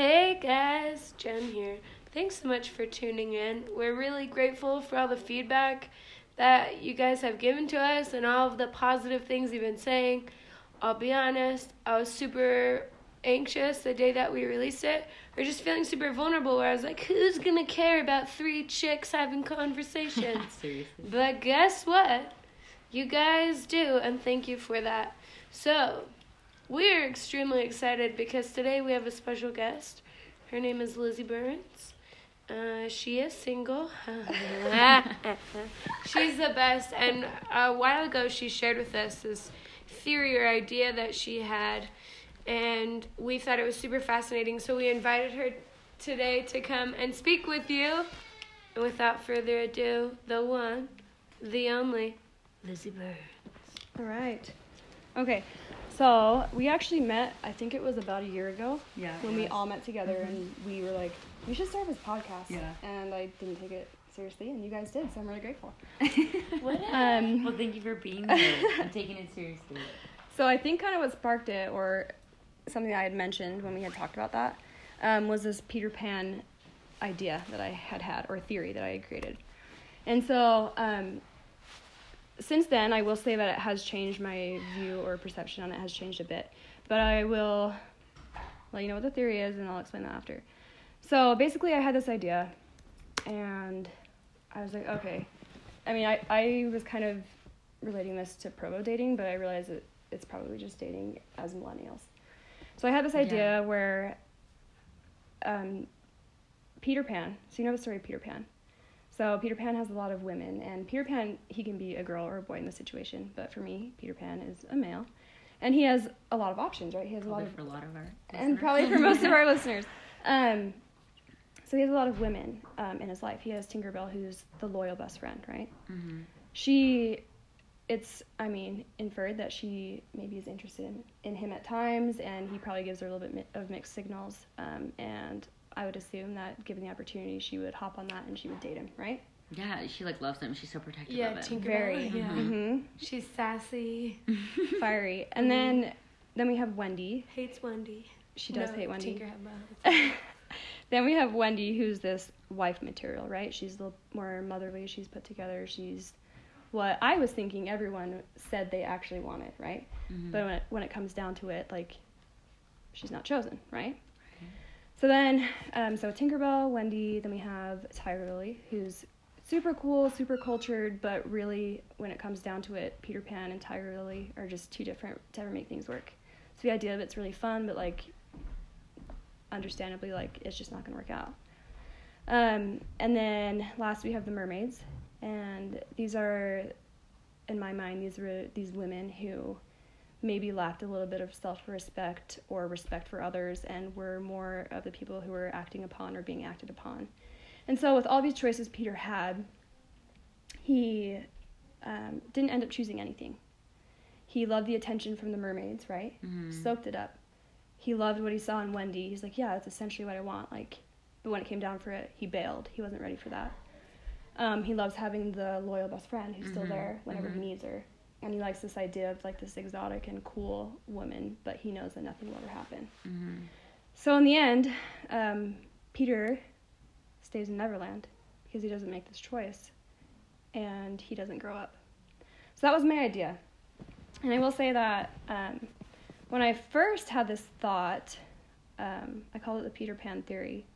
Hey guys, Jen here. Thanks so much for tuning in. We're really grateful for all the feedback that you guys have given to us and all of the positive things you've been saying. I'll be honest, I was super anxious the day that we released it, or just feeling super vulnerable where I was like, who's gonna care about three chicks having conversations? Seriously. But guess what? You guys do, and thank you for that. So, we're extremely excited because today we have a special guest. Her name is Lizzy Burns. Uh, she is single. She's the best, and a while ago she shared with us this theory or idea that she had, and we thought it was super fascinating. So we invited her today to come and speak with you. And without further ado, the one, the only, Lizzy Burns. All right. Okay. So we actually met. I think it was about a year ago Yeah. when we all met together, and we were like, we should start this podcast. Yeah. And I didn't take it seriously, and you guys did, so I'm really grateful. What? Um, well, thank you for being here and taking it seriously. So I think kind of what sparked it, or something I had mentioned when we had talked about that, um, was this Peter Pan idea that I had had, or theory that I had created. And so um, since then, I will say that it has changed my view or perception on it has changed a bit. But I will let you know what the theory is, and I'll explain that after. So basically, I had this idea, and I was like, okay. I mean, I, I was kind of relating this to Provo dating, but I realized that it's probably just dating as millennials. So I had this idea Yeah. where um, Peter Pan, so you know the story of Peter Pan. So Peter Pan has a lot of women, and Peter Pan, he can be a girl or a boy in this situation, but for me, Peter Pan is a male. And he has a lot of options, right? He has a lot Probably of for a lot of our and listeners. probably for most of our listeners. Um, so he has a lot of women um, in his life. He has Tinkerbell, who's the loyal best friend, right? Mhm. She, it's, I mean, inferred that she maybe is interested in, in him at times, and he probably gives her a little bit mi- of mixed signals. Um, and I would assume that given the opportunity, she would hop on that and she would date him, right? Yeah, she like loves him. She's so protective Yeah, of him. Tinkerbell. Very. Yeah. hmm She's sassy. Fiery. And then, then we have Wendy. Hates Wendy. She does No, hate Wendy. Tinkerbell. then we have Wendy, who's this wife material, right? She's a little more motherly. She's put together. She's what I was thinking everyone said they actually wanted, right? Mhm. But when it, when it comes down to it, like, she's not chosen, right? So then, um, so Tinkerbell, Wendy, then we have Tiger Lily, who's super cool, super cultured, but really, when it comes down to it, Peter Pan and Tiger Lily are just too different to ever make things work. So the idea of it's really fun, but like, understandably, like, it's just not gonna work out. Um, and then last we have the mermaids, and these are, in my mind, these were these women who maybe lacked a little bit of self-respect or respect for others, and were more of the people who were acting upon or being acted upon. And so, with all these choices Peter had, he um, didn't end up choosing anything. He loved the attention from the mermaids, right? Mhm. Soaked it up. He loved what he saw in Wendy. He's like, yeah, that's essentially what I want. Like, but when it came down for it, he bailed. He wasn't ready for that. Um, he loves having the loyal best friend who's still Mhm, there whenever mhm. he needs her, and he likes this idea of like this exotic and cool woman, but he knows that nothing will ever happen. Mhm. So in the end, um, Peter stays in Neverland because he doesn't make this choice, and he doesn't grow up. So that was my idea, and I will say that um, when I first had this thought, um, I called it the Peter Pan theory,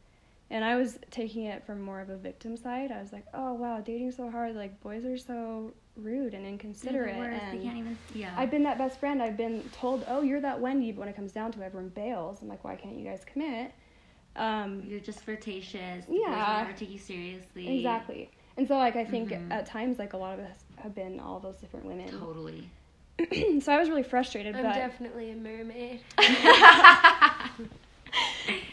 and I was taking it from more of a victim side. I was like, "Oh wow, dating's so hard. Like boys are so rude and inconsiderate." They're the worst. and They can't even. Yeah. I've been that best friend. I've been told, "Oh, you're that Wendy," but when it comes down to it, everyone bails. I'm like, "Why can't you guys commit?" Um, You're just flirtatious. Yeah. Yeah. Never take you seriously. exactly. And so, like, I think Mhm. at times, like, a lot of us have been all those different women. Totally. so I was really frustrated. I'm but definitely a mermaid.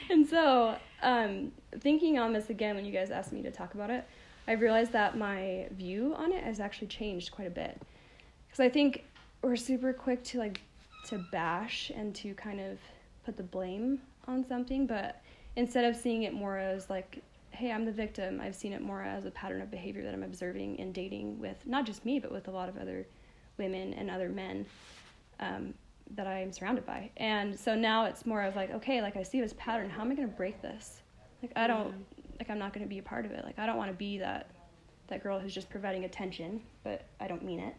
and so, um, thinking on this again, when you guys asked me to talk about it, I realized that my view on it has actually changed quite a bit. Because I think we're super quick to like to bash and to kind of put the blame on something, but instead of seeing it more as like, hey, I'm the victim, I've seen it more as a pattern of behavior that I'm observing in dating with not just me, but with a lot of other women and other men. Um, that I'm surrounded by. And so now it's more of like, okay, like I see this pattern. How am I going to break this? Like I don't, like I'm not going to be a part of it. Like I don't want to be that that girl who's just providing attention, but I don't mean it.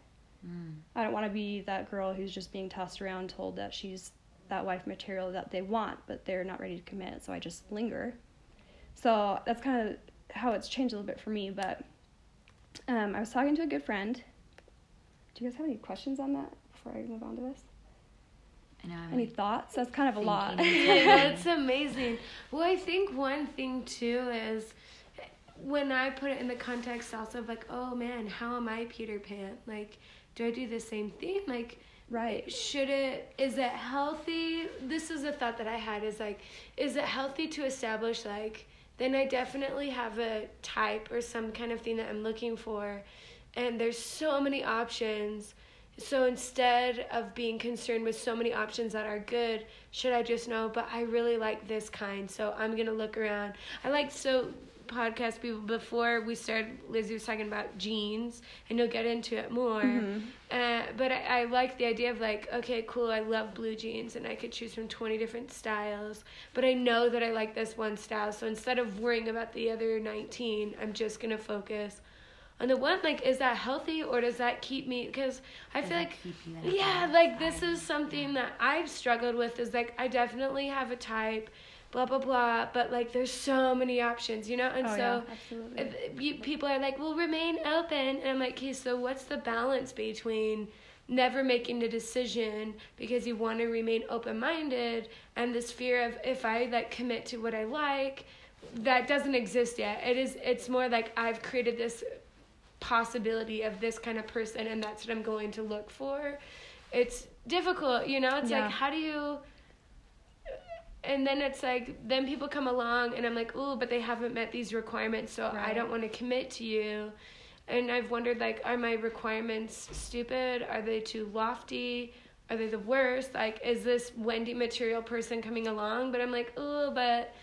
Mm. I don't want to be that girl who's just being tossed around, told that she's that wife material that they want, but they're not ready to commit. So I just linger. So that's kind of how it's changed a little bit for me. But um, I was talking to a good friend. Do you guys have any questions on that before I move on to this? I know. I'm Any like, thoughts? That's kind of a lot. Yeah, that's amazing. Well, I think one thing too is when I put it in the context also of like, oh man, how am I Peter Pan? Like, do I do the same thing? Like, right. should it is it healthy this is a thought that i had is like is it healthy to establish like then i definitely have a type or some kind of thing that i'm looking for and there's so many options so instead of being concerned with so many options that are good should i just know but i really like this kind so i'm gonna look around i like so podcast people before we started lizzy was talking about jeans and you'll get into it more Mhm. uh, but I, I like the idea of like, okay, cool, I love blue jeans and I could choose from 20 different styles, but I know that I like this one style. So instead of worrying about the other 19, I'm just going to focus on the one. Like, is that healthy or does that keep me? Because I Does feel like, keep you in a yeah, like this is something Yeah. that I've struggled with is like, I definitely have a type, blah, blah, blah, but like there's so many options, you know? And oh so. yeah. You, people are like, well, remain open. And I'm like, okay, so what's the balance between never making a decision because you want to remain open minded and this fear of if I like commit to what I like, that doesn't exist yet. It is, it's more like I've created this possibility of this kind of person and that's what I'm going to look for. It's difficult, you know? It's Yeah. like, how do you and then it's like then people come along and i'm like oh but they haven't met these requirements so i don't want to commit to you and i've wondered like are my requirements stupid are they too lofty are they the worst like is this wendy material person coming along but i'm like oh but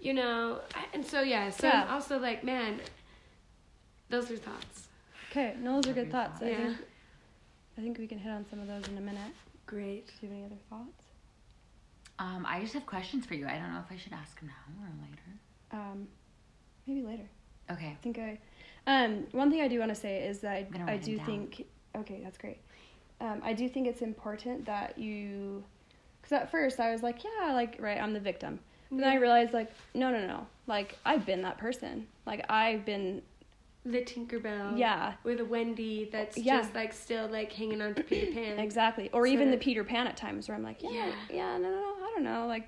you know and so yeah so Yeah. i'm also like man those are thoughts okay, no, those are good Every thoughts. I yeah think I think we can hit on some of those in a minute. great Do you have any other thoughts? Um, I just have questions for you. I don't know if I should ask them now or later. Um, maybe later. Okay. I think I. Um, one thing I do want to say is that I'm I, I write 'em do think. Okay, that's great. Um, I do think it's important that you, because at first I was like, yeah, like right, I'm the victim. But then I realized like, no, no, no, like I've been that person. Like I've been, the tinkerbell yeah, or the wendy that's Yeah. just like still like hanging on to peter pan exactly. Or So even the Peter Pan at times where I'm like, yeah, Yeah. yeah, no, no, no, I don't know, like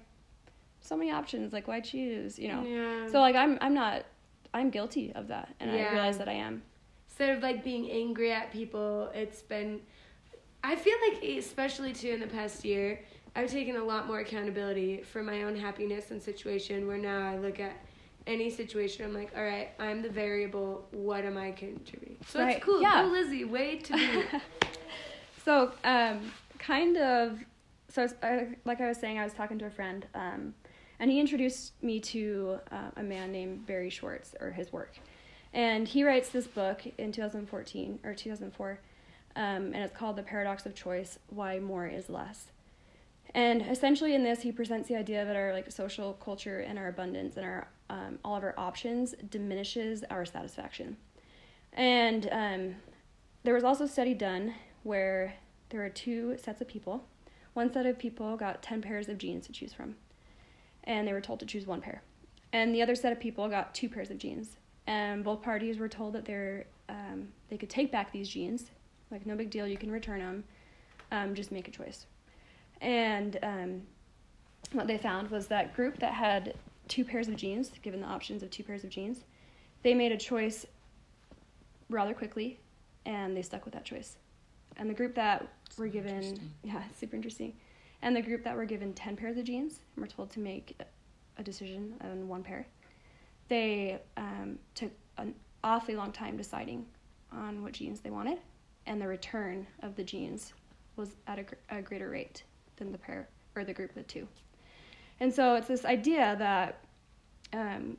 so many options. Like why choose? You know. yeah So like I'm, I'm not, I'm guilty of that, and Yeah. I realize that I am. instead of like being angry at people it's been i feel like especially too in the past year i've taken a lot more accountability for my own happiness and situation where now i look at any situation i'm like all right i'm the variable what am i contributing so Right, it's cool yeah. go lizzy way to be so, um, kind of, so uh, like I was saying, I was talking to a friend, um, and he introduced me to uh, a man named Barry Schwartz or his work, and he writes this book in 2014 or 2004, um, and it's called The Paradox of Choice: Why More Is Less. And essentially, in this, he presents the idea that our like social culture and our abundance and our um, all of our options diminishes our satisfaction. And um, there was also a study done where there were two sets of people. One set of people got 10 pairs of jeans to choose from, and they were told to choose one pair. And the other set of people got two pairs of jeans. And both parties were told that they're, um, they could take back these jeans. Like, no big deal, you can return them. Um, just make a choice. And um, what they found was that group that had two pairs of jeans, given the options of two pairs of jeans, they made a choice rather quickly and they stuck with that choice. And the group that were given, yeah, super interesting. And the group that were given 10 pairs of jeans and were told to make a decision on one pair, they um, took an awfully long time deciding on what jeans they wanted. And the return of the jeans was at a, gr- a greater rate than the pair or the group of two. And so it's this idea that um,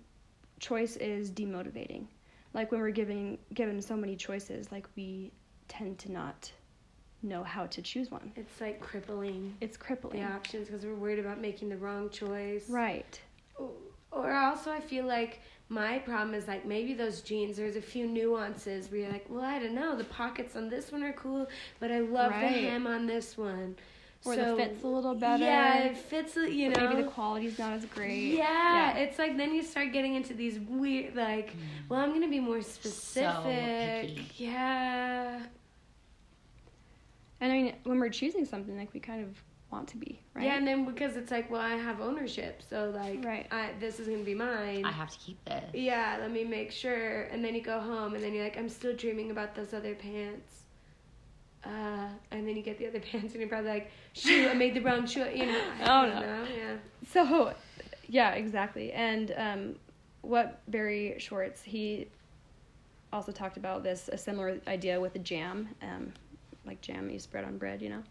choice is demotivating. Like when we're giving given so many choices, like we tend to not know how to choose one. It's like crippling It's crippling. the options because we're worried about making the wrong choice. Right. Or also, I feel like my problem is like maybe those jeans. There's a few nuances where you're like, well, I don't know. The pockets on this one are cool, but I love the hem on this one. Or So, the fit's a little better. Yeah, it fits. Uh, you know, Maybe the quality's not as great. Yeah, it's like then you start getting into these weird, like, mm. well, I'm gonna be more specific. picky. Yeah. And I mean, when we're choosing something, like we kind of want to be, right? Yeah, and then because it's like, well, I have ownership, so like, Right. I, this is gonna be mine. I have to keep this. yeah, let me make sure. And then you go home, and then you're like, I'm still dreaming about those other pants. Uh, and then you get the other pants, and you're probably like, shoot, I made the wrong choice. You know, I Oh, no. know. Yeah. So, yeah, exactly. And um, what Barry Schwartz, he also talked about this, a similar idea with the jam, um, like jam you spread on bread, you know.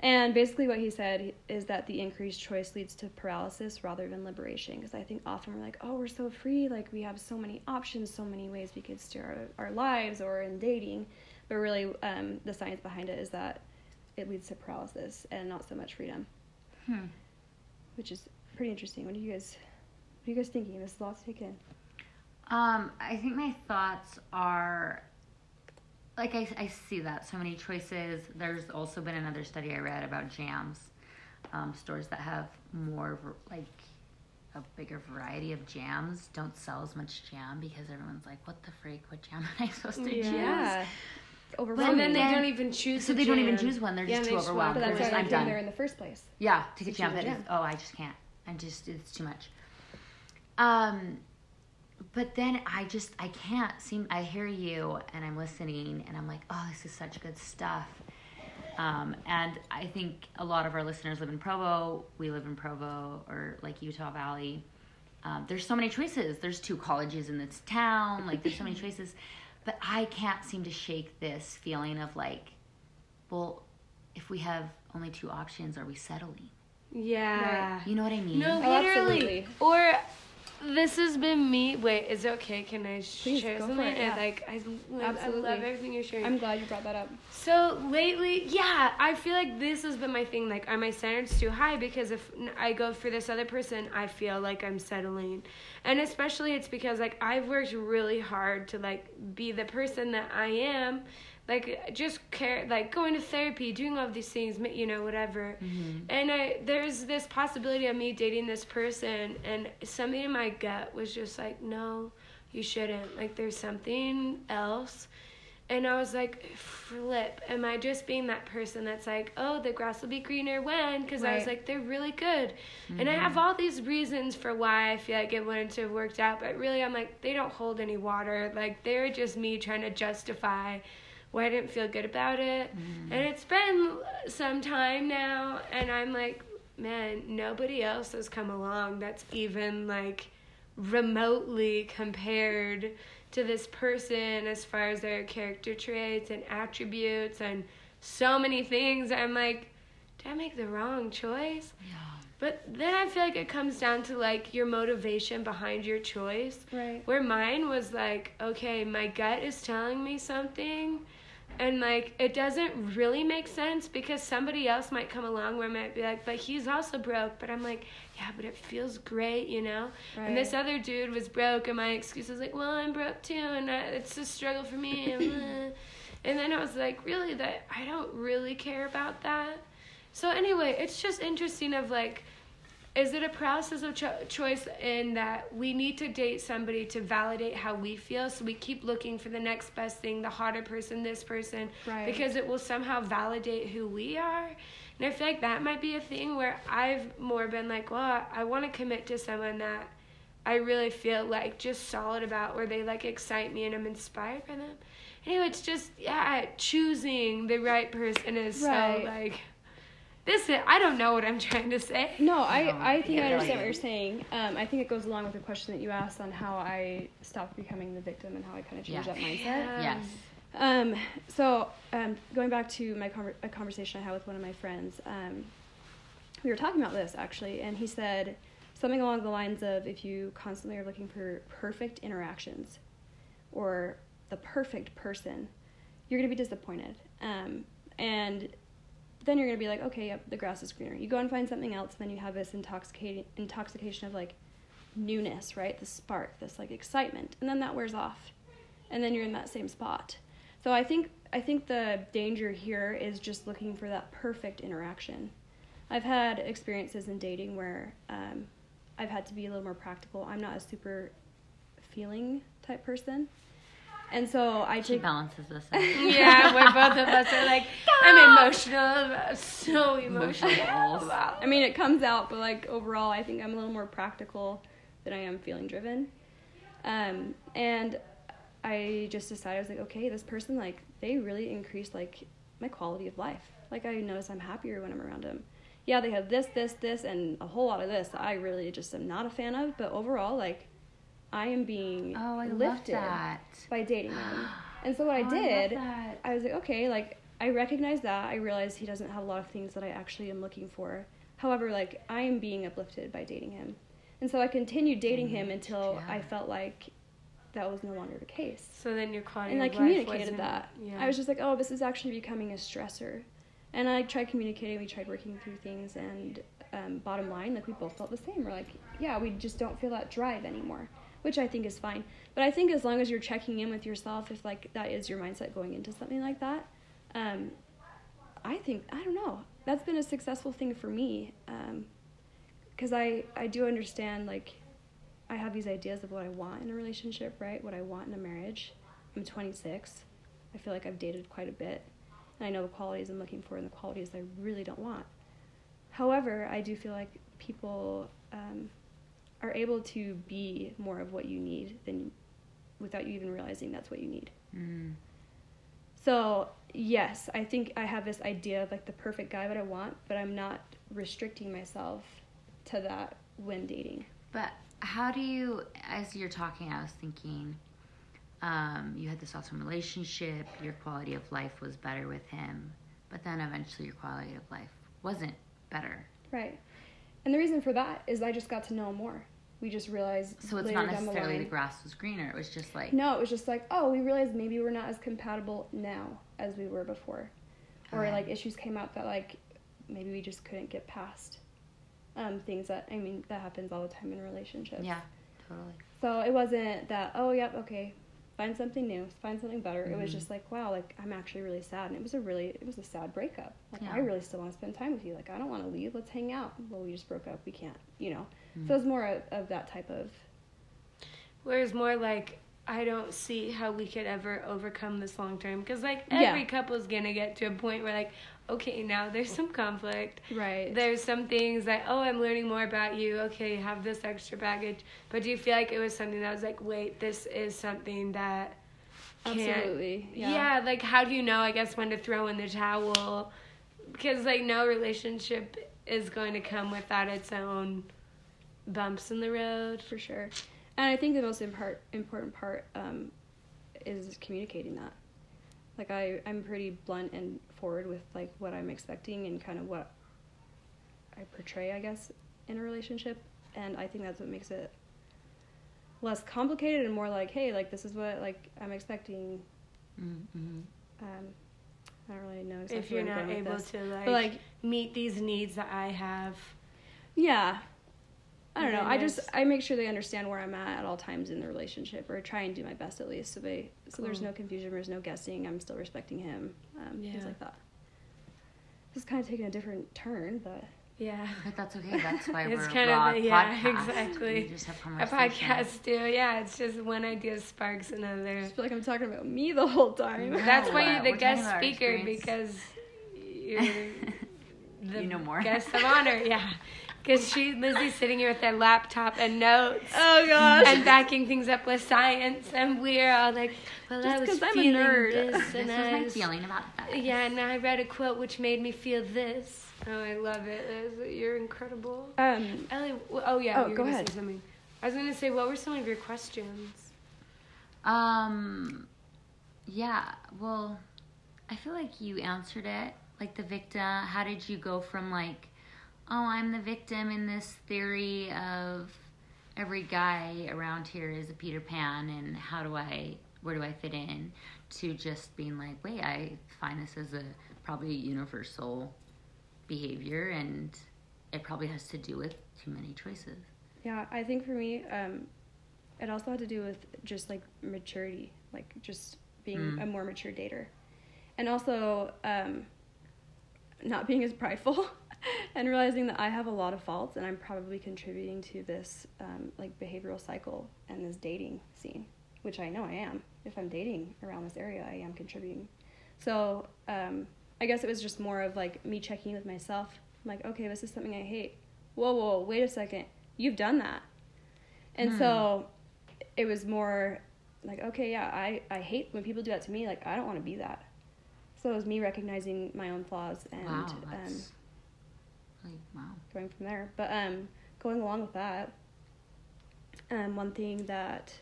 And basically, what he said is that the increased choice leads to paralysis rather than liberation. Because I think often we're like, oh, we're so free, like we have so many options, so many ways we could steer our, our lives or in dating. But really, um, the science behind it is that it leads to paralysis and not so much freedom Hmm. which is pretty interesting. What are you guys, what are you guys thinking? This is a lot to take in. Um, I think my thoughts are like I, I see that so many choices. There's also been another study I read about jams, um, stores that have more like a bigger variety of jams don't sell as much jam because everyone's like, what the freak? What jam am I supposed to Yeah. choose? Yeah, And then they don't even choose. So a they don't even choose one. They're Yeah, just they too swap overwhelmed. but They're that's just, why I'm done. there in the first place. Yeah, to To get jam choose a that is oh I just can't. I'm just it's too much. Um but then I just I can't seem I hear you and I'm listening and I'm like, oh this is such good stuff. Um, and I think a lot of our listeners live in Provo. We live in Provo or like Utah Valley. Um, there's so many choices. There's two colleges in this town. Like there's so many choices, but I can't seem to shake this feeling of like, well, if we have only two options, are we settling? Yeah. You know what I mean? No, Oh, literally. absolutely. Or this has been me. Wait, is it okay? Can I Please, share something? yeah. like I, I Absolutely. love everything you're sharing. I'm glad you brought that up. So lately, yeah, I feel like this has been my thing. Like, are my standards too high? Because if I go for this other person, I feel like I'm settling, and especially it's because like I've worked really hard to like be the person that I am, like just care, like going to therapy, doing all of these things, you know, whatever. Mm-hmm. And I there's this possibility of me dating this person, and something in my gut was just like, no, you shouldn't. Like, there's something else. And I was like, flip, am I just being that person that's like, oh, the grass will be greener when? Because I was like, they're really good. And I have mm-hmm. all these reasons for why I feel like it wouldn't have worked out. But really, I'm like, they don't hold any water. Like, they're just me trying to justify why I didn't feel good about it. Mm-hmm. And it's been some time now. And I'm like, man, nobody else has come along that's even like remotely compared to this person as far as their character traits and attributes and so many things. I'm like, did I make the wrong choice? Yeah. But then I feel like it comes down to like your motivation behind your choice. Right. Where mine was like, okay, my gut is telling me something, and like it doesn't really make sense because somebody else might come along where I might be like, but he's also broke. But I'm like, yeah, but it feels great, you know? And this other dude was broke, and my excuse was like, well, I'm broke too, and I, it's a struggle for me. and then I was like, really, that I don't really care about that. So anyway, it's just interesting of like, is it a process of cho- choice in that we need to date somebody to validate how we feel? So we keep looking for the next best thing, the hotter person, this person, Right. because it will somehow validate who we are. And I feel like that might be a thing where I've more been like, well, I want to commit to someone that I really feel like just solid about, where they like excite me and I'm inspired by them. Anyway, it's just yeah, choosing the right person is Right. so like this. Is, I don't know what I'm trying to say. No, No, I, I think I I get it. understand what you're saying. Um, I think it goes along with the question that you asked on how I stopped becoming the victim and how I kind of changed Yeah. that mindset. Yes. Um, so, um, going back to my conver- a conversation I had with one of my friends, um, we were talking about this actually, and he said something along the lines of if you constantly are looking for perfect interactions or the perfect person, you're going to be disappointed. Um, and then you're gonna be like, okay, yep, the grass is greener. You go and find something else, and then you have this intoxicating intoxication of like newness, right? The spark, this like excitement, and then that wears off, and then you're in that same spot. So I think I think the danger here is just looking for that perfect interaction. I've had experiences in dating where um, I've had to be a little more practical. I'm not a super feeling type person. And so I She balances us out. yeah, where both of us are like, I'm emotional, so emotional. Emotional. Wow. I mean, it comes out, but like overall, I think I'm a little more practical than I am feeling driven. Um, and I just decided I was like, okay, this person like they really increased like my quality of life. Like I notice I'm happier when I'm around them. Yeah, they have this, this, this, and a whole lot of this that I really just am not a fan of. But overall, like I am being Oh, I lifted that. by dating him. And so what I Oh, did, love that. I was like, okay, like I recognize that. I realize he doesn't have a lot of things that I actually am looking for. However, like I am being uplifted by dating him. And so I continued dating him until yeah. I felt like that was no longer the case. So then your quality And I life communicated wasn't- that. Yeah. I was just like, oh, this is actually becoming a stressor. And I tried communicating, we tried working through things, and um, bottom line, like we both felt the same. We're like, yeah, we just don't feel that drive anymore, which I think is fine. But I think as long as you're checking in with yourself, if like that is your mindset going into something like that, um, I think I don't know. That's been a successful thing for me, because I I do understand like I have these ideas of what I want in a relationship, right? What I want in a marriage. I'm 26. I feel like I've dated quite a bit, and I know the qualities I'm looking for and the qualities I really don't want. However, I do feel like people um, are able to be more of what you need than without you even realizing that's what you need. Mm. So, yes, I think I have this idea of like the perfect guy that I want, but I'm not restricting myself to that when dating. But how do you, as you're talking, I was thinking, um, you had this awesome relationship, your quality of life was better with him, but then eventually your quality of life wasn't better. Right. And the reason for that is I just got to know more. We just realized So it's later not down the necessarily the, grass was greener. It was just like, No, it was just like, oh, we realized maybe we're not as compatible now as we were before. Or Okay. like issues came up that like maybe we just couldn't get past. Um, things that I mean that happens all the time in relationships. yeah, totally. So it wasn't that, oh yep, okay, find something new, find something better. It was Mhm. just like, wow, like I'm actually really sad and it was a really it was a sad breakup. Like Yeah. I really still want to spend time with you. Like I don't want to leave, let's hang out. Well we just broke up, we can't, you know. Mm. So it's more of, of that type of Whereas more like I don't see how we could ever overcome this long term because like Yeah. every couple's gonna get to a point where like okay now there's some conflict right. there's some things that oh i'm learning more about you okay have this extra baggage but do you feel like it was something that was like wait this is something that Absolutely. yeah. Yeah. like how do you know i guess when to throw in the towel because like no relationship is going to come without its own bumps in the road for sure. And I think the most impart, important part um, is communicating that. Like I, I'm pretty blunt and forward with like what I'm expecting and kind of what I portray, I guess, in a relationship. And I think that's what makes it less complicated and more like, hey, like this is what like I'm expecting. Mm-hmm. Um, I don't really know exactly if you're not able to like, but like meet these needs that i have Yeah. I don't know. I just I make sure they understand where I'm at at all times in the relationship, or try and do my best at least, so they so there's no confusion, there's no guessing. I'm still respecting him, um, Yeah. things like that. It's kind of taking a different turn, but yeah But that's okay. That's why It's we're kind a of raw a- yeah, podcast. exactly. We just have a podcast too yeah it's just one idea sparks another I just feel like I'm talking about me the whole time. Yeah. That's why you're the we're guest talking about our speaker because you're the You know more. guest of honor. Yeah, because she Lizzy's sitting here with her laptop and notes oh gosh. and backing things up with science, and we're all like, "Well, Just I was I'm a feeling nerd. this, this and is I my was, feeling about that. yeah, and I read a quote which made me feel this. Oh, I love it. You're incredible." um, Ellie, oh yeah, Oh, go gonna ahead. say something. I was gonna say, what were some of your questions? Um, yeah. Well, I feel like you answered it. Like the victim. How did you go from like, oh, I'm the victim in this theory of every guy around here is a Peter Pan, and how do I, where do I fit in? To just being like, wait, I find this as a probably universal behavior, and it probably has to do with too many choices. Yeah, I think for me, um, it also had to do with just like maturity, like just being Mm. a more mature dater, and also um, not being as prideful, and realizing that I have a lot of faults, and I'm probably contributing to this um, like behavioral cycle and this dating scene, which I know I am. If I'm dating around this area, I am contributing. So um, I guess it was just more of like me checking with myself. I'm like, okay, this is something I hate. Whoa, whoa, wait a second. You've done that. And Hmm. so it was more like, okay, yeah, I, I hate when people do that to me. Like, I don't want to be that. So it was me recognizing my own flaws and wow, um, that's wow. going from there. But um, going along with that, um, one thing that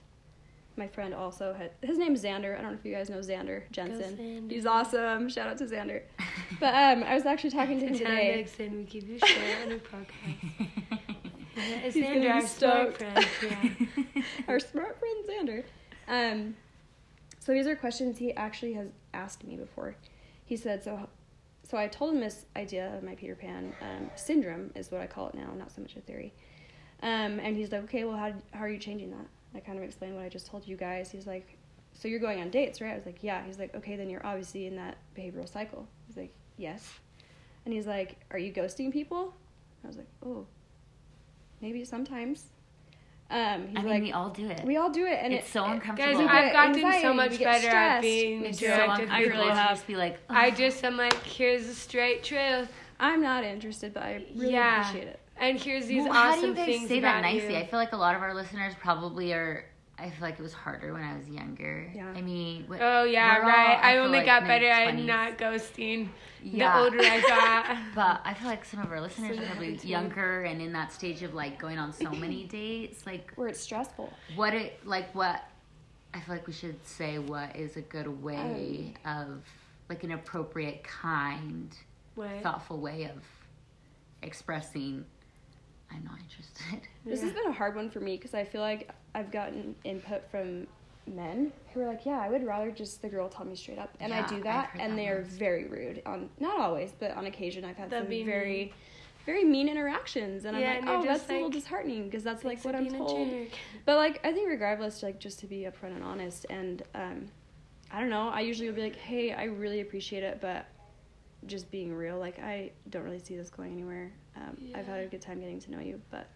my friend also had, his name's Xander. I don't know if you guys know Xander Jensen. Xander. He's awesome. Shout out to Xander. But um, I was actually talking to him today. Dixon we keep you short on a podcast. It's He's gonna Sandra, our smart stoked. friend. Yeah. our smart friend Xander. Um, so these are questions he actually has asked me before. He said, so, so I told him this idea of my Peter Pan um, syndrome is what I call it now, not so much a theory. Um, and he's like, okay, well, how, how are you changing that? I kind of explained what I just told you guys. He's like, so you're going on dates, right? I was like, yeah. He's like, okay, then you're obviously in that behavioral cycle. He's like, yes. And he's like, are you ghosting people? I was like, oh, maybe sometimes. Um, he's I mean, like, we all do it. we all do it, and it's it, so uncomfortable. Guys, I've gotten anxiety, so much get better at being it's so directed uncomfortable. I really have. just be like, I "Ugh." just am like, here's the straight truth, I'm not interested, but I really Yeah. appreciate it. and here's these Well, awesome how do you guys things say that nicely? you. I feel like a lot of our listeners probably are. I feel like it was harder when I was younger. Yeah. I mean, what, Oh yeah, we're all, right. I, only like, got better at not ghosting. Yeah. The older I got. But I feel like some of our listeners So are probably happens to younger and in that stage of like going on so many dates. Like, Where it's stressful. what it like what I feel like we should say what is a good oh. way of like an appropriate, kind, What? thoughtful way of expressing I'm not interested. This Yeah. has been a hard one for me because I feel like I've gotten input from men who are like, "Yeah, I would rather just the girl tell me straight up," and Yeah, I do that, and that they are very rude. On not always, but on occasion, I've had They'll some very, mean. very mean interactions, and Yeah, I'm like, you're "Oh, that's a little disheartening because that's like what I'm told." But like, I think regardless, like just to be upfront and honest, and um, I don't know. I usually would be like, "Hey, I really appreciate it, but just being real, like I don't really see this going anywhere. Um, I've had a good time getting to know you, but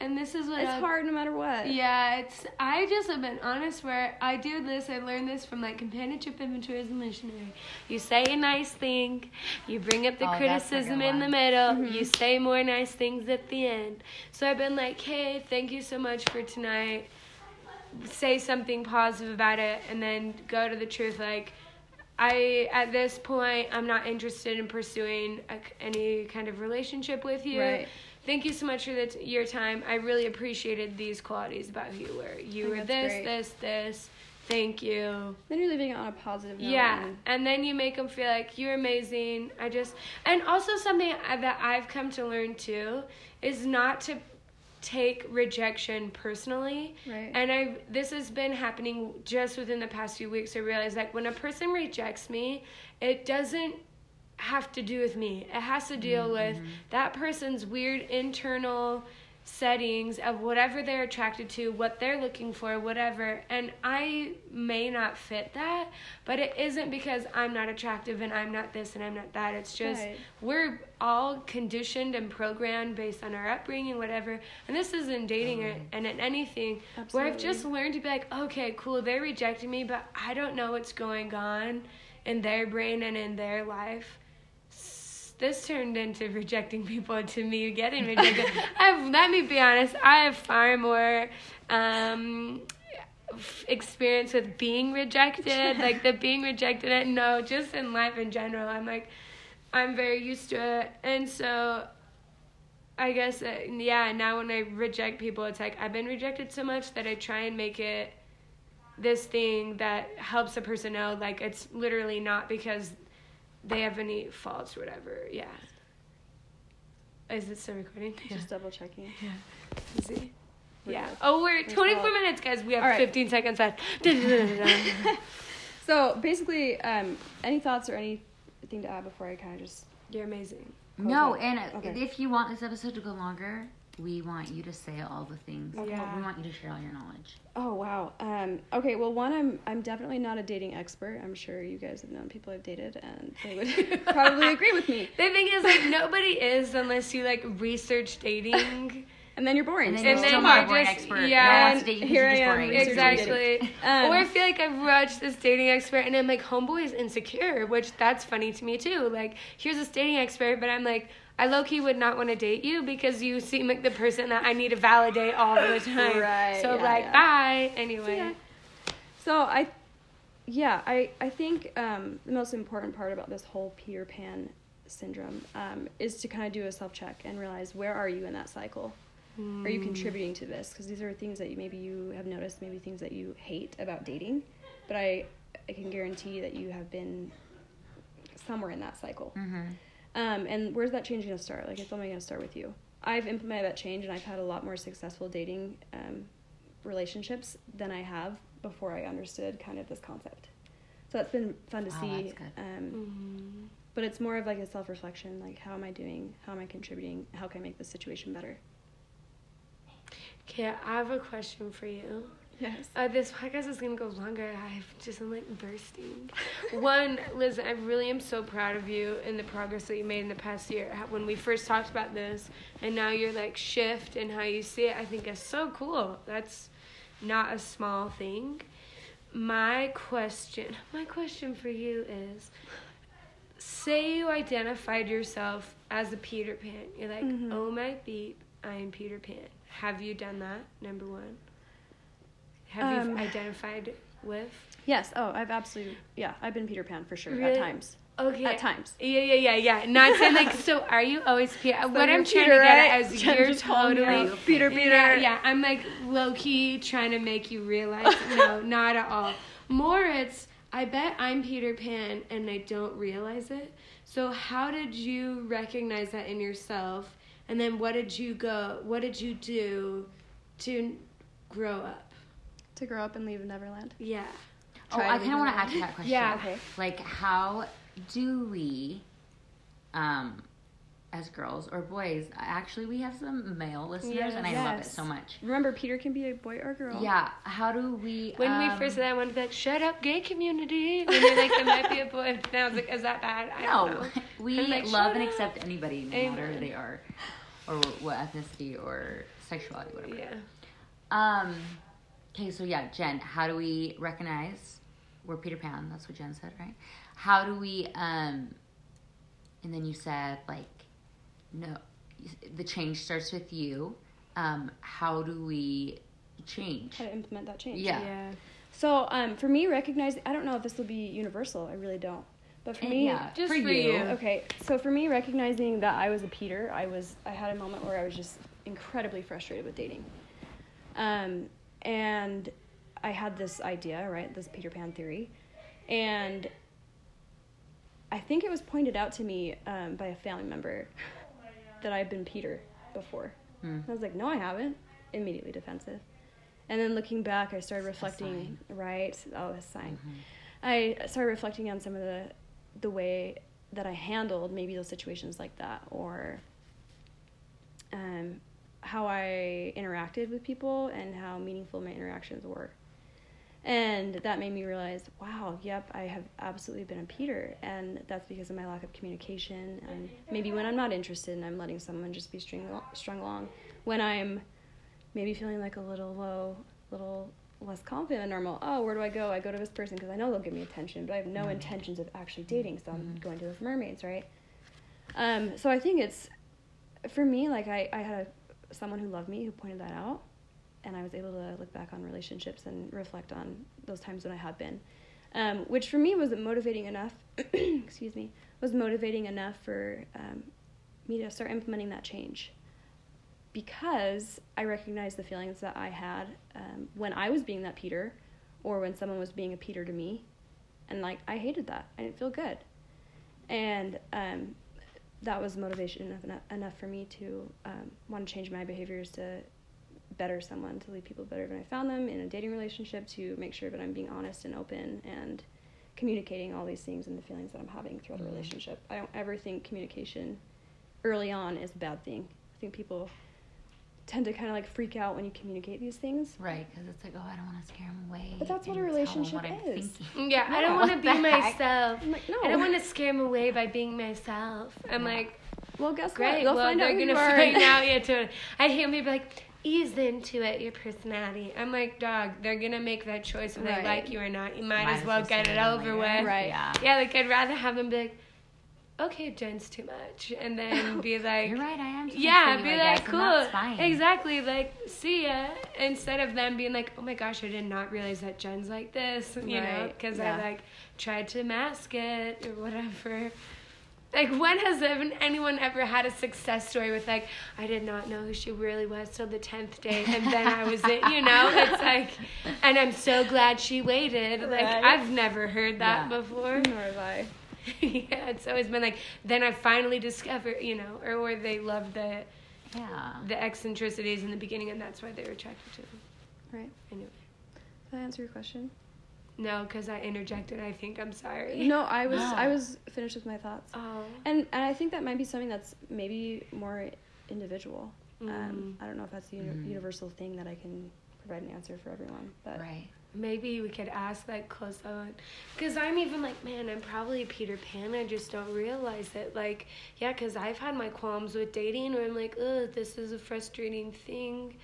And this is what it's I've- hard no matter what." Yeah, it's. I just have been honest. Where I do this, I learned this from like companionship inventory as a missionary. You say a nice thing, you bring up the Oh, criticism in the middle, Mhm. you say more nice things at the end. So I've been like, hey, thank you so much for tonight. Say something positive about it, and then go to the truth. Like, I at this point, I'm not interested in pursuing a, any kind of relationship with you. Right. Thank you so much for the t- your time. I really appreciated these qualities about who you were. You were this, great. this, this. Thank you. Then you're leaving it on a positive note. Yeah, and- and then you make them feel like you're amazing. I just and also something that I've come to learn too is not to take rejection personally. Right. And I this has been happening just within the past few weeks. I realized like when a person rejects me, it doesn't have to do with me. It has to deal mm-hmm. with that person's weird internal settings of whatever they're attracted to, what they're looking for, whatever. And I may not fit that, but it isn't because I'm not attractive and I'm not this and I'm not that. It's just Right. we're all conditioned and programmed based on our upbringing, whatever. And this is in dating or, and in anything where I've just learned to be like, okay, cool, they're rejecting me, but I don't know what's going on in their brain and in their life. This turned into rejecting people to me getting rejected. I've, let me be honest, I have far more um, experience with being rejected, like the being rejected. And no, just in life in general, I'm like, I'm very used to it, and so I guess uh, yeah. Now when I reject people, it's like I've been rejected so much that I try and make it this thing that helps a person know like it's literally not because they have any faults or whatever. Yeah. Is it still recording? Just double checking. Is it? We're Yeah. good. Oh, we're We're 24 solid. minutes, guys. We have All right. 15 seconds left. So basically, um, any thoughts or anything to add before I kind of just You're amazing. No, Okay. and uh, Okay. if you want this episode to go longer, we want you to say all the things. Okay. Yeah. We want you to share all your knowledge. Oh wow. Um, okay. Well, one, I'm I'm definitely not a dating expert. I'm sure you guys have known people I've dated, and they would probably agree with me. The thing is, like, nobody is unless you like research dating. And then you're boring. And then so you're And still then you're just- expert. yeah, no one and to date you 'cause here I am exactly. Um, or I feel like I've watched this dating expert, and I'm like, homeboy is insecure, which that's funny to me too. Like, here's this dating expert, but I'm like, I low key would not want to date you because you seem like the person that I need to validate all the time. Right, So yeah, like, yeah. bye. Anyway. Yeah. So I, yeah, I I think um, the most important part about this whole Peter Pan syndrome um, is to kind of do a self check and realize where are you in that cycle. Are you contributing to this? Because these are things that you, maybe you have noticed, maybe things that you hate about dating, but I I can guarantee that you have been somewhere in that cycle. Mm-hmm. Um, and where's that change going to start? Like, it's only going to start with you. I've implemented that change, and I've had a lot more successful dating um, relationships than I have before I understood kind of this concept. So that's been fun to Wow, see. that's good. Um, Mm-hmm. but it's more of like a self reflection. Like, how am I doing? How am I contributing? How can I make this situation better? Okay, I have a question for you. Yes. Uh, this podcast is gonna go longer. I've just am like bursting. One, Liz, I really am so proud of you and the progress that you made in the past year. When we first talked about this, and now your like shift and how you see it, I think is so cool. That's not a small thing. My question, my question for you is, say you identified yourself as a Peter Pan. You're like, Mhm. oh my beep, I am Peter Pan. Have you done that? Number one. Have you Um, identified with? Yes. Oh, I've absolutely. Yeah, I've been Peter Pan for sure Really? at times. Okay. At times. Yeah, yeah, yeah, yeah. Not saying like, so are you always Peter? what I'm trying Peter, to get at is you're just called me totally. Peter, Peter. Yeah, yeah. I'm like low key trying to make you realize. no, not at all. More, it's I bet I'm Peter Pan and I don't realize it. So how did you recognize that in yourself? And then what did you go? What did you do to grow up? To grow up and leave Neverland. Yeah. Oh, I kind of want to leave add to that question. Yeah. Okay. Like, how do we, um, as girls or boys, actually, we have some male listeners, and I love it so much. Remember, Peter can be a boy or girl. Yeah. How do we? When we um, first said that, I wanted to be like, "Shut up, gay community." And you're like, "There might be a boy." And I was like, "Is that bad?" I don't No, know. we like, love and up." accept anybody, no matter who they are, or what ethnicity or sexuality, whatever. Yeah. Um. Okay, so yeah, Jen, how do we recognize we're Peter Pan? That's what Jen said, right? How do we? Um. And then you said like, no, the change starts with you. Um. How do we change? How to implement that change. Yeah. Yeah. So um, for me, recognizing I don't know if this will be universal. I really don't. But for And me, yeah, just for, for you. you. okay. So for me, recognizing that I was a Peter, I was I had a moment where I was just incredibly frustrated with dating, um, and I had this idea, right, this Peter Pan theory, and I think it was pointed out to me um, by a family member that I've been Peter before. Hmm. I was like, no, I haven't. Immediately defensive. And then looking back, I started reflecting. Right? Oh, a sign. I started reflecting on some of the the way that I handled maybe those situations like that, or um, how I interacted with people and how meaningful my interactions were. And that made me realize, wow, yep, I have absolutely been a Peter, and that's because of my lack of communication. And maybe when I'm not interested and I'm letting someone just be string, strung along, when I'm maybe feeling like a little low, a little less confident than normal. Oh, where do I go? I go to this person because I know they'll give me attention, but I have no intentions of actually dating, so I'm going to those mermaids, right? Um, so I think it's for me like I, I had a, someone who loved me who pointed that out, and I was able to look back on relationships and reflect on those times when I had been, um, which for me was motivating enough. excuse me, was motivating enough for um, me to start implementing that change because I recognized the feelings that I had um, when I was being that Peter, or when someone was being a Peter to me, and like I hated that. I didn't feel good, and um, that was motivation enough, enough for me to um, want to change my behaviors to better someone, to leave people better when I found them in a dating relationship, to make sure that I'm being honest and open and communicating all these things and the feelings that I'm having throughout Mhm. a relationship. I don't ever think communication early on is a bad thing. I think people tend to kind of like freak out when you communicate these things. Right, because it's like, oh, I don't want to scare him away. But that's what a and tell him relationship what I'm is. Mm, yeah, I don't want to be heck? myself. I'm like, no. I don't want to scare him away by being myself. I'm Yeah. like, Well, guess great. what? They'll well, find they're out gonna find out. Yeah, totally. I hear me be like, ease into it, your personality. I'm like, dog. They're gonna make that choice if Right. they like you or not. You might, Might as well get it it over later. with. Right. Yeah. Yeah, like I'd rather have them be like, okay, Jen's too much, and then be like, You're right, I am. too much yeah, be like, cool, exactly, like, see ya. Instead of them being like, oh my gosh, I did not realize that Jen's like this, you know, because yeah. I like tried to mask it or whatever. Like, when has even anyone ever had a success story with like, I did not know who she really was till the tenth day, and then I was it, you know? It's like, and I'm so glad she waited. Like, Right. I've never heard that Yeah. before. Nor have I. yeah, it's always been like, then I finally discovered, you know, or where they love the Yeah. the eccentricities in the beginning, and that's why they're attracted to them. Right. Anyway. Did I answer your question? No, because I interjected. I think I'm sorry. No, I was No. I was finished with my thoughts. Oh. And and I think that might be something that's maybe more individual. Um, Mm. I don't know if that's a uni- Mm. universal thing that I can provide an answer for everyone, but Right. Maybe we could ask like close on, because I'm even like, man, I'm probably a Peter Pan. I just don't realize it. Like, yeah, because I've had my qualms with dating, where I'm like, oh, this is a frustrating thing.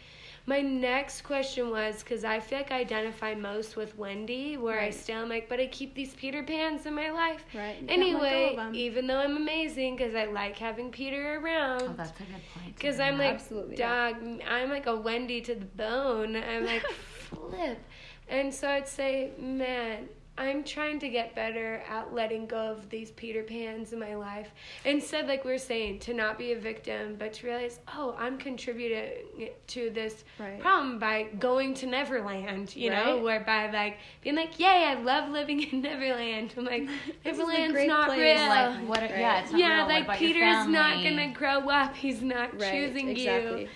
My next question was because I feel like I identify most with Wendy, where I Right. still am like, but I keep these Peter Pans in my life. right. you can't let go Anyway, even though I'm amazing, because I like having Peter around. Oh, that's a good point. Because I'm like, Absolutely, yeah. dog, I'm like a Wendy to the bone. I'm like, flip. And so I'd say, man, I'm trying to get better at letting go of these Peter Pans in my life. Instead, like we are saying, to not be a victim, but to realize, oh, I'm contributing to this Right. problem by going to Neverland, you know, Right. whereby like being like, yay, I love living in Neverland. I'm like, This is a Neverland's not place. real. like, what? Right. Yeah, it's not yeah, real. Like Peter's not gonna grow up. He's not right. choosing exactly. you.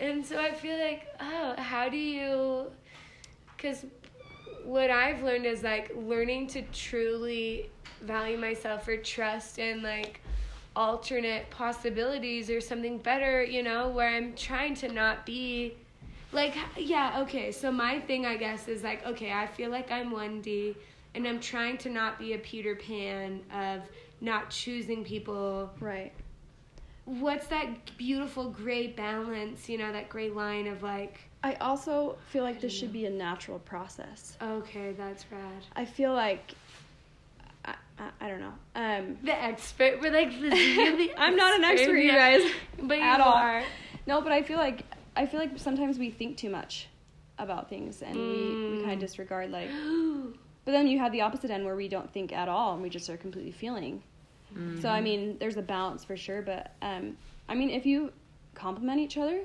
And so I feel like, oh, how do you? Because what I've learned is like learning to truly value myself or trust in like alternate possibilities or something better, you know, where I'm trying to not be like, yeah, okay. So my thing, I guess, is like, okay, I feel like I'm Wendy and I'm trying to not be a Peter Pan of not choosing people Right. what's that beautiful gray balance you know that gray line of like I also feel like this should be a natural process. okay that's rad I feel like I, I, I don't know. Um, the expert we're like the, I'm not an expert, you guys. but you at all. are No, but I feel like I feel like sometimes we think too much about things and we, we kind Mm. of disregard like. But then you have the opposite end where we don't think at all and we just are completely feeling. So Mm-hmm. I mean, there's a balance for sure, but um, I mean, if you compliment each other,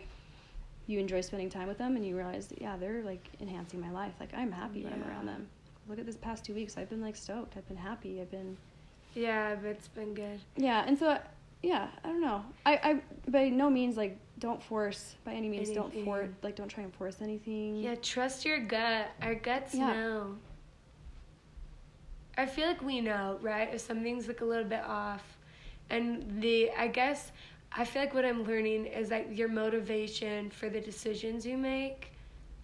you enjoy spending time with them, and you realize, that, yeah, they're like enhancing my life. Like I'm happy when I'm around them. Look at this past two weeks. I've been like stoked. I've been happy. I've been yeah but it's been good yeah, and so yeah, I don't know. I I by no means like don't force by any means don't force like don't try and force anything. yeah trust your gut our guts Yeah. know i feel like we know right if something's like a little bit off and the i guess i feel like what i'm learning is like your motivation for the decisions you make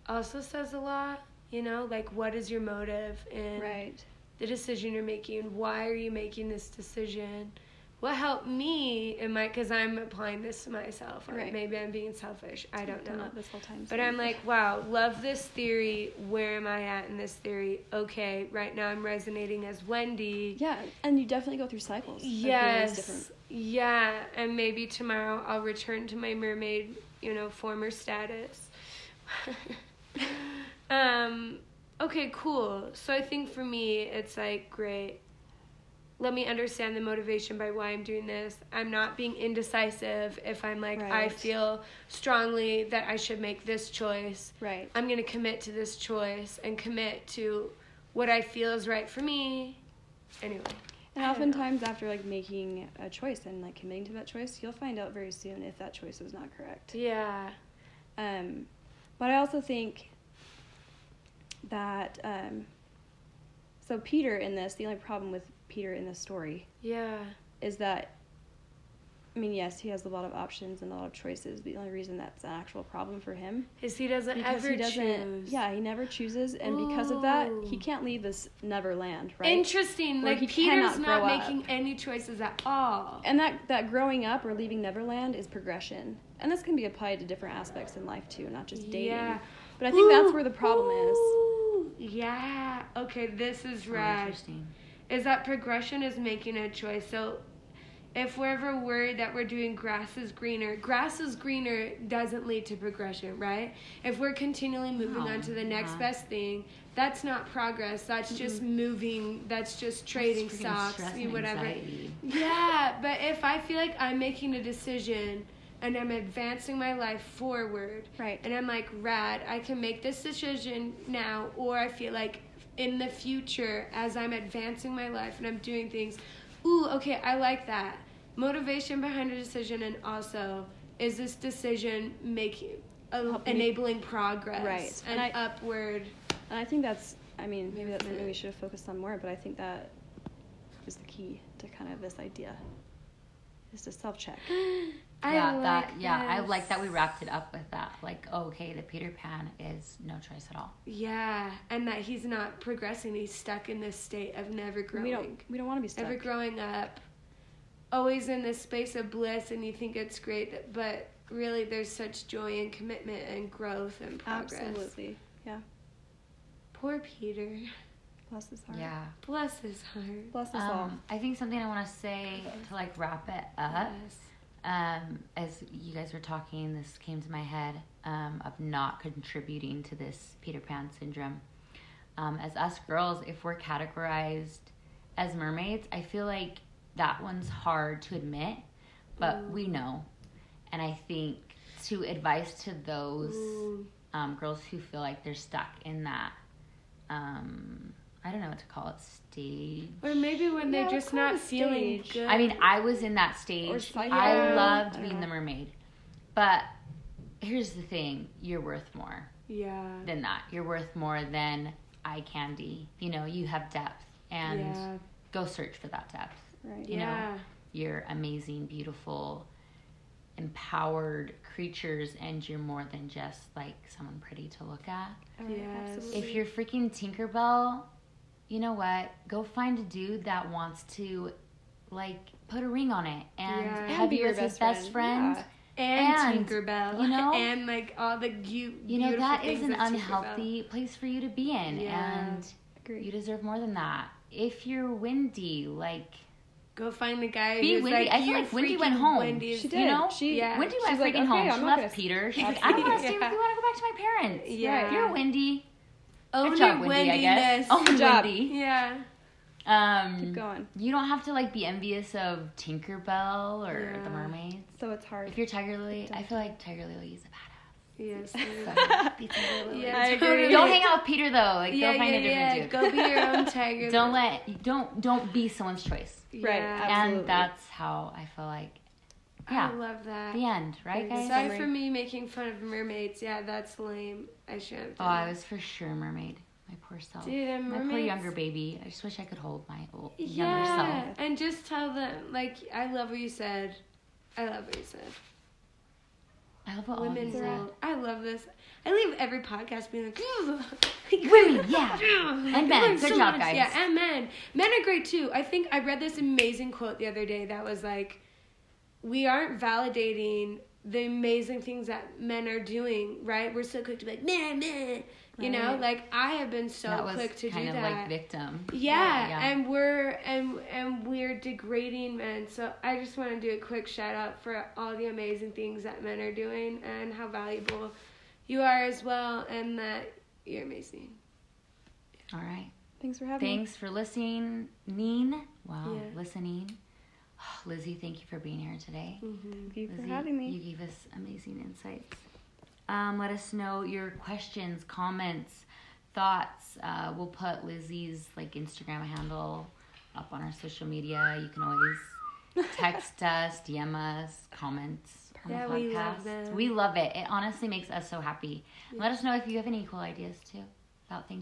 also says a lot you know like what is your motive in Right. the decision you're making why are you making this decision what helped me in my because i'm applying this to myself or Right. maybe i'm being selfish i don't know that this whole time. but I'm like, wow, love this theory. Where am I at in this theory? Okay, right now I'm resonating as Wendy. yeah, and you definitely go through cycles. Yes. Yeah, and maybe tomorrow I'll return to my mermaid, you know, former status. um, okay, cool. So I think for me, it's like, great. Let me understand the motivation by why I'm doing this. I'm not being indecisive if I'm like, I feel strongly that I should make this choice. Right. I'm going to commit to this choice and commit to what I feel is right for me. Anyway. And know. oftentimes, after like making a choice and like committing to that choice, you'll find out very soon if that choice was not correct. Yeah. Um, but I also think that um, So Peter in this, the only problem with Peter in this story Yeah. is that I mean, yes, he has a lot of options and a lot of choices. The only reason that's an actual problem for him Is he doesn't because ever he doesn't. choose. Yeah, he never chooses, and because of that, he can't leave this Neverland, right? Interesting. Where Like he Peter's not grow up. making any choices at all. and that that growing up or leaving Neverland is progression, and this can be applied to different aspects in life too, not just dating. Yeah. But I think that's where the problem is. Yeah. Okay, this is Oh, rad. interesting. Is that progression is making a choice. So if we're ever worried that we're doing grass is greener, grass is greener doesn't lead to progression, right? If we're continually moving No, on to the next best thing, that's not progress. That's just moving. That's just trading That's freaking stocks, you and whatever. anxiety. Yeah, but if I feel like I'm making a decision and I'm advancing my life forward, Right. and I'm like, rad, I can make this decision now, or I feel like in the future, as I'm advancing my life and I'm doing things, ooh, okay, I like that. Motivation behind a decision, and also, is this decision making, uh, Helping me- enabling progress Right, and, and I- upward? And I think that's, I mean, maybe that's something we should have focused on more, but I think that is the key to kind of this idea is a self check. I yeah, like that. Yeah, I like that we wrapped it up with that. Like, oh, okay, the Peter Pan is no choice at all. Yeah, and that he's not progressing. He's stuck in this state of never growing. We don't we don't want to be stuck. Never growing up. Always in this space of bliss, and you think it's great, but really there's such joy and commitment and growth and progress. Absolutely. Yeah. Poor Peter. Bless his heart. Yeah. Bless his heart. Bless us all. Um, I think something I want to say to like wrap it up. Yes. Um, as you guys were talking, this came to my head um, of not contributing to this Peter Pan syndrome. Um, as us girls, if we're categorized as mermaids, I feel like that one's hard to admit, but we know. And I think to advice to those um, girls who feel like they're stuck in that, um, I don't know what to call it, stage. Or maybe when Yeah, they're just not feeling good. I mean, I was in that stage. side- I loved I being don't the mermaid. But here's the thing you're worth more yeah. than that. You're worth more than eye candy. You know, you have depth. And yeah. go search for that depth. Right. you know, yeah. You're amazing, beautiful, empowered creatures, and you're more than just like someone pretty to look at. All right, Yes. absolutely. If you're freaking Tinkerbell, you know what? Go find a dude that wants to like put a ring on it and Yeah. And have be you your as his best best friend. friend. Yeah. And, And, Tinkerbell. you know- and like all the you, You know beautiful that is things an of Tinkerbell. unhealthy place for you to be in, Yeah. and Agree. you deserve more than that. If you're Wendy, like Go find the guy Be who's Wendy. like, I feel "You're like Wendy went home. Wendy's She you know, She- Yeah. Wendy She's went like, okay, home. I'm She left Peter. She's like, I don't want to stay with Yeah. you. I want to go back to my parents. Yeah. You're Wendy. Own Good your job, Wendy. I guess. Wendiness. Own Good job. Wendy. Yeah. Um, Keep going. You don't have to like be envious of Tinkerbell or Yeah. the mermaids. So it's hard. If you're Tiger Lily, I feel like Tiger Lily is a badass. Yes. So, be Yeah, I agree. totally. Don't hang out with Peter though. Like, yeah, go find yeah, a different yeah. dude. Go be your own tiger. don't let don't don't be someone's choice. Right, Yeah. Absolutely. And that's how I feel like. Yeah. I love that. The end, right, Very guys? Sorry Summary. for me making fun of mermaids. Yeah, that's lame. I should have Oh, done. I was for sure mermaid. My poor self. Dude, and my poor younger baby. I just wish I could hold my old, younger Yeah, self. and just tell them like I love what you said. I love what you said. I love what all of Women you said. I love this. I leave every podcast being like, Women, yeah. and And men. Good job, guys. Yeah, and men. Men are great too. I think I read this amazing quote the other day that was like, "We aren't validating the amazing things that men are doing, right? We're so quick to be like, man, man." You know, like I have been so that was quick to kind do of that. like victim. Yeah, yeah. and we're and and we're degrading men. So I just want to do a quick shout out for all the amazing things that men are doing and how valuable you are as well, and that you're amazing. All right. Thanks for having me. Thanks for listening. Neen. Wow, Yeah. listening. Lizzy, thank you for being here today. Mm-hmm. Thank you for having me. You gave us amazing insights. Um, let us know your questions, comments, thoughts. Uh, we'll put Lizzy's like Instagram handle up on our social media. You can always text us, DM us, comments on Yeah, the we love. We love it. It honestly makes us so happy. Let us know if you have any cool ideas too about things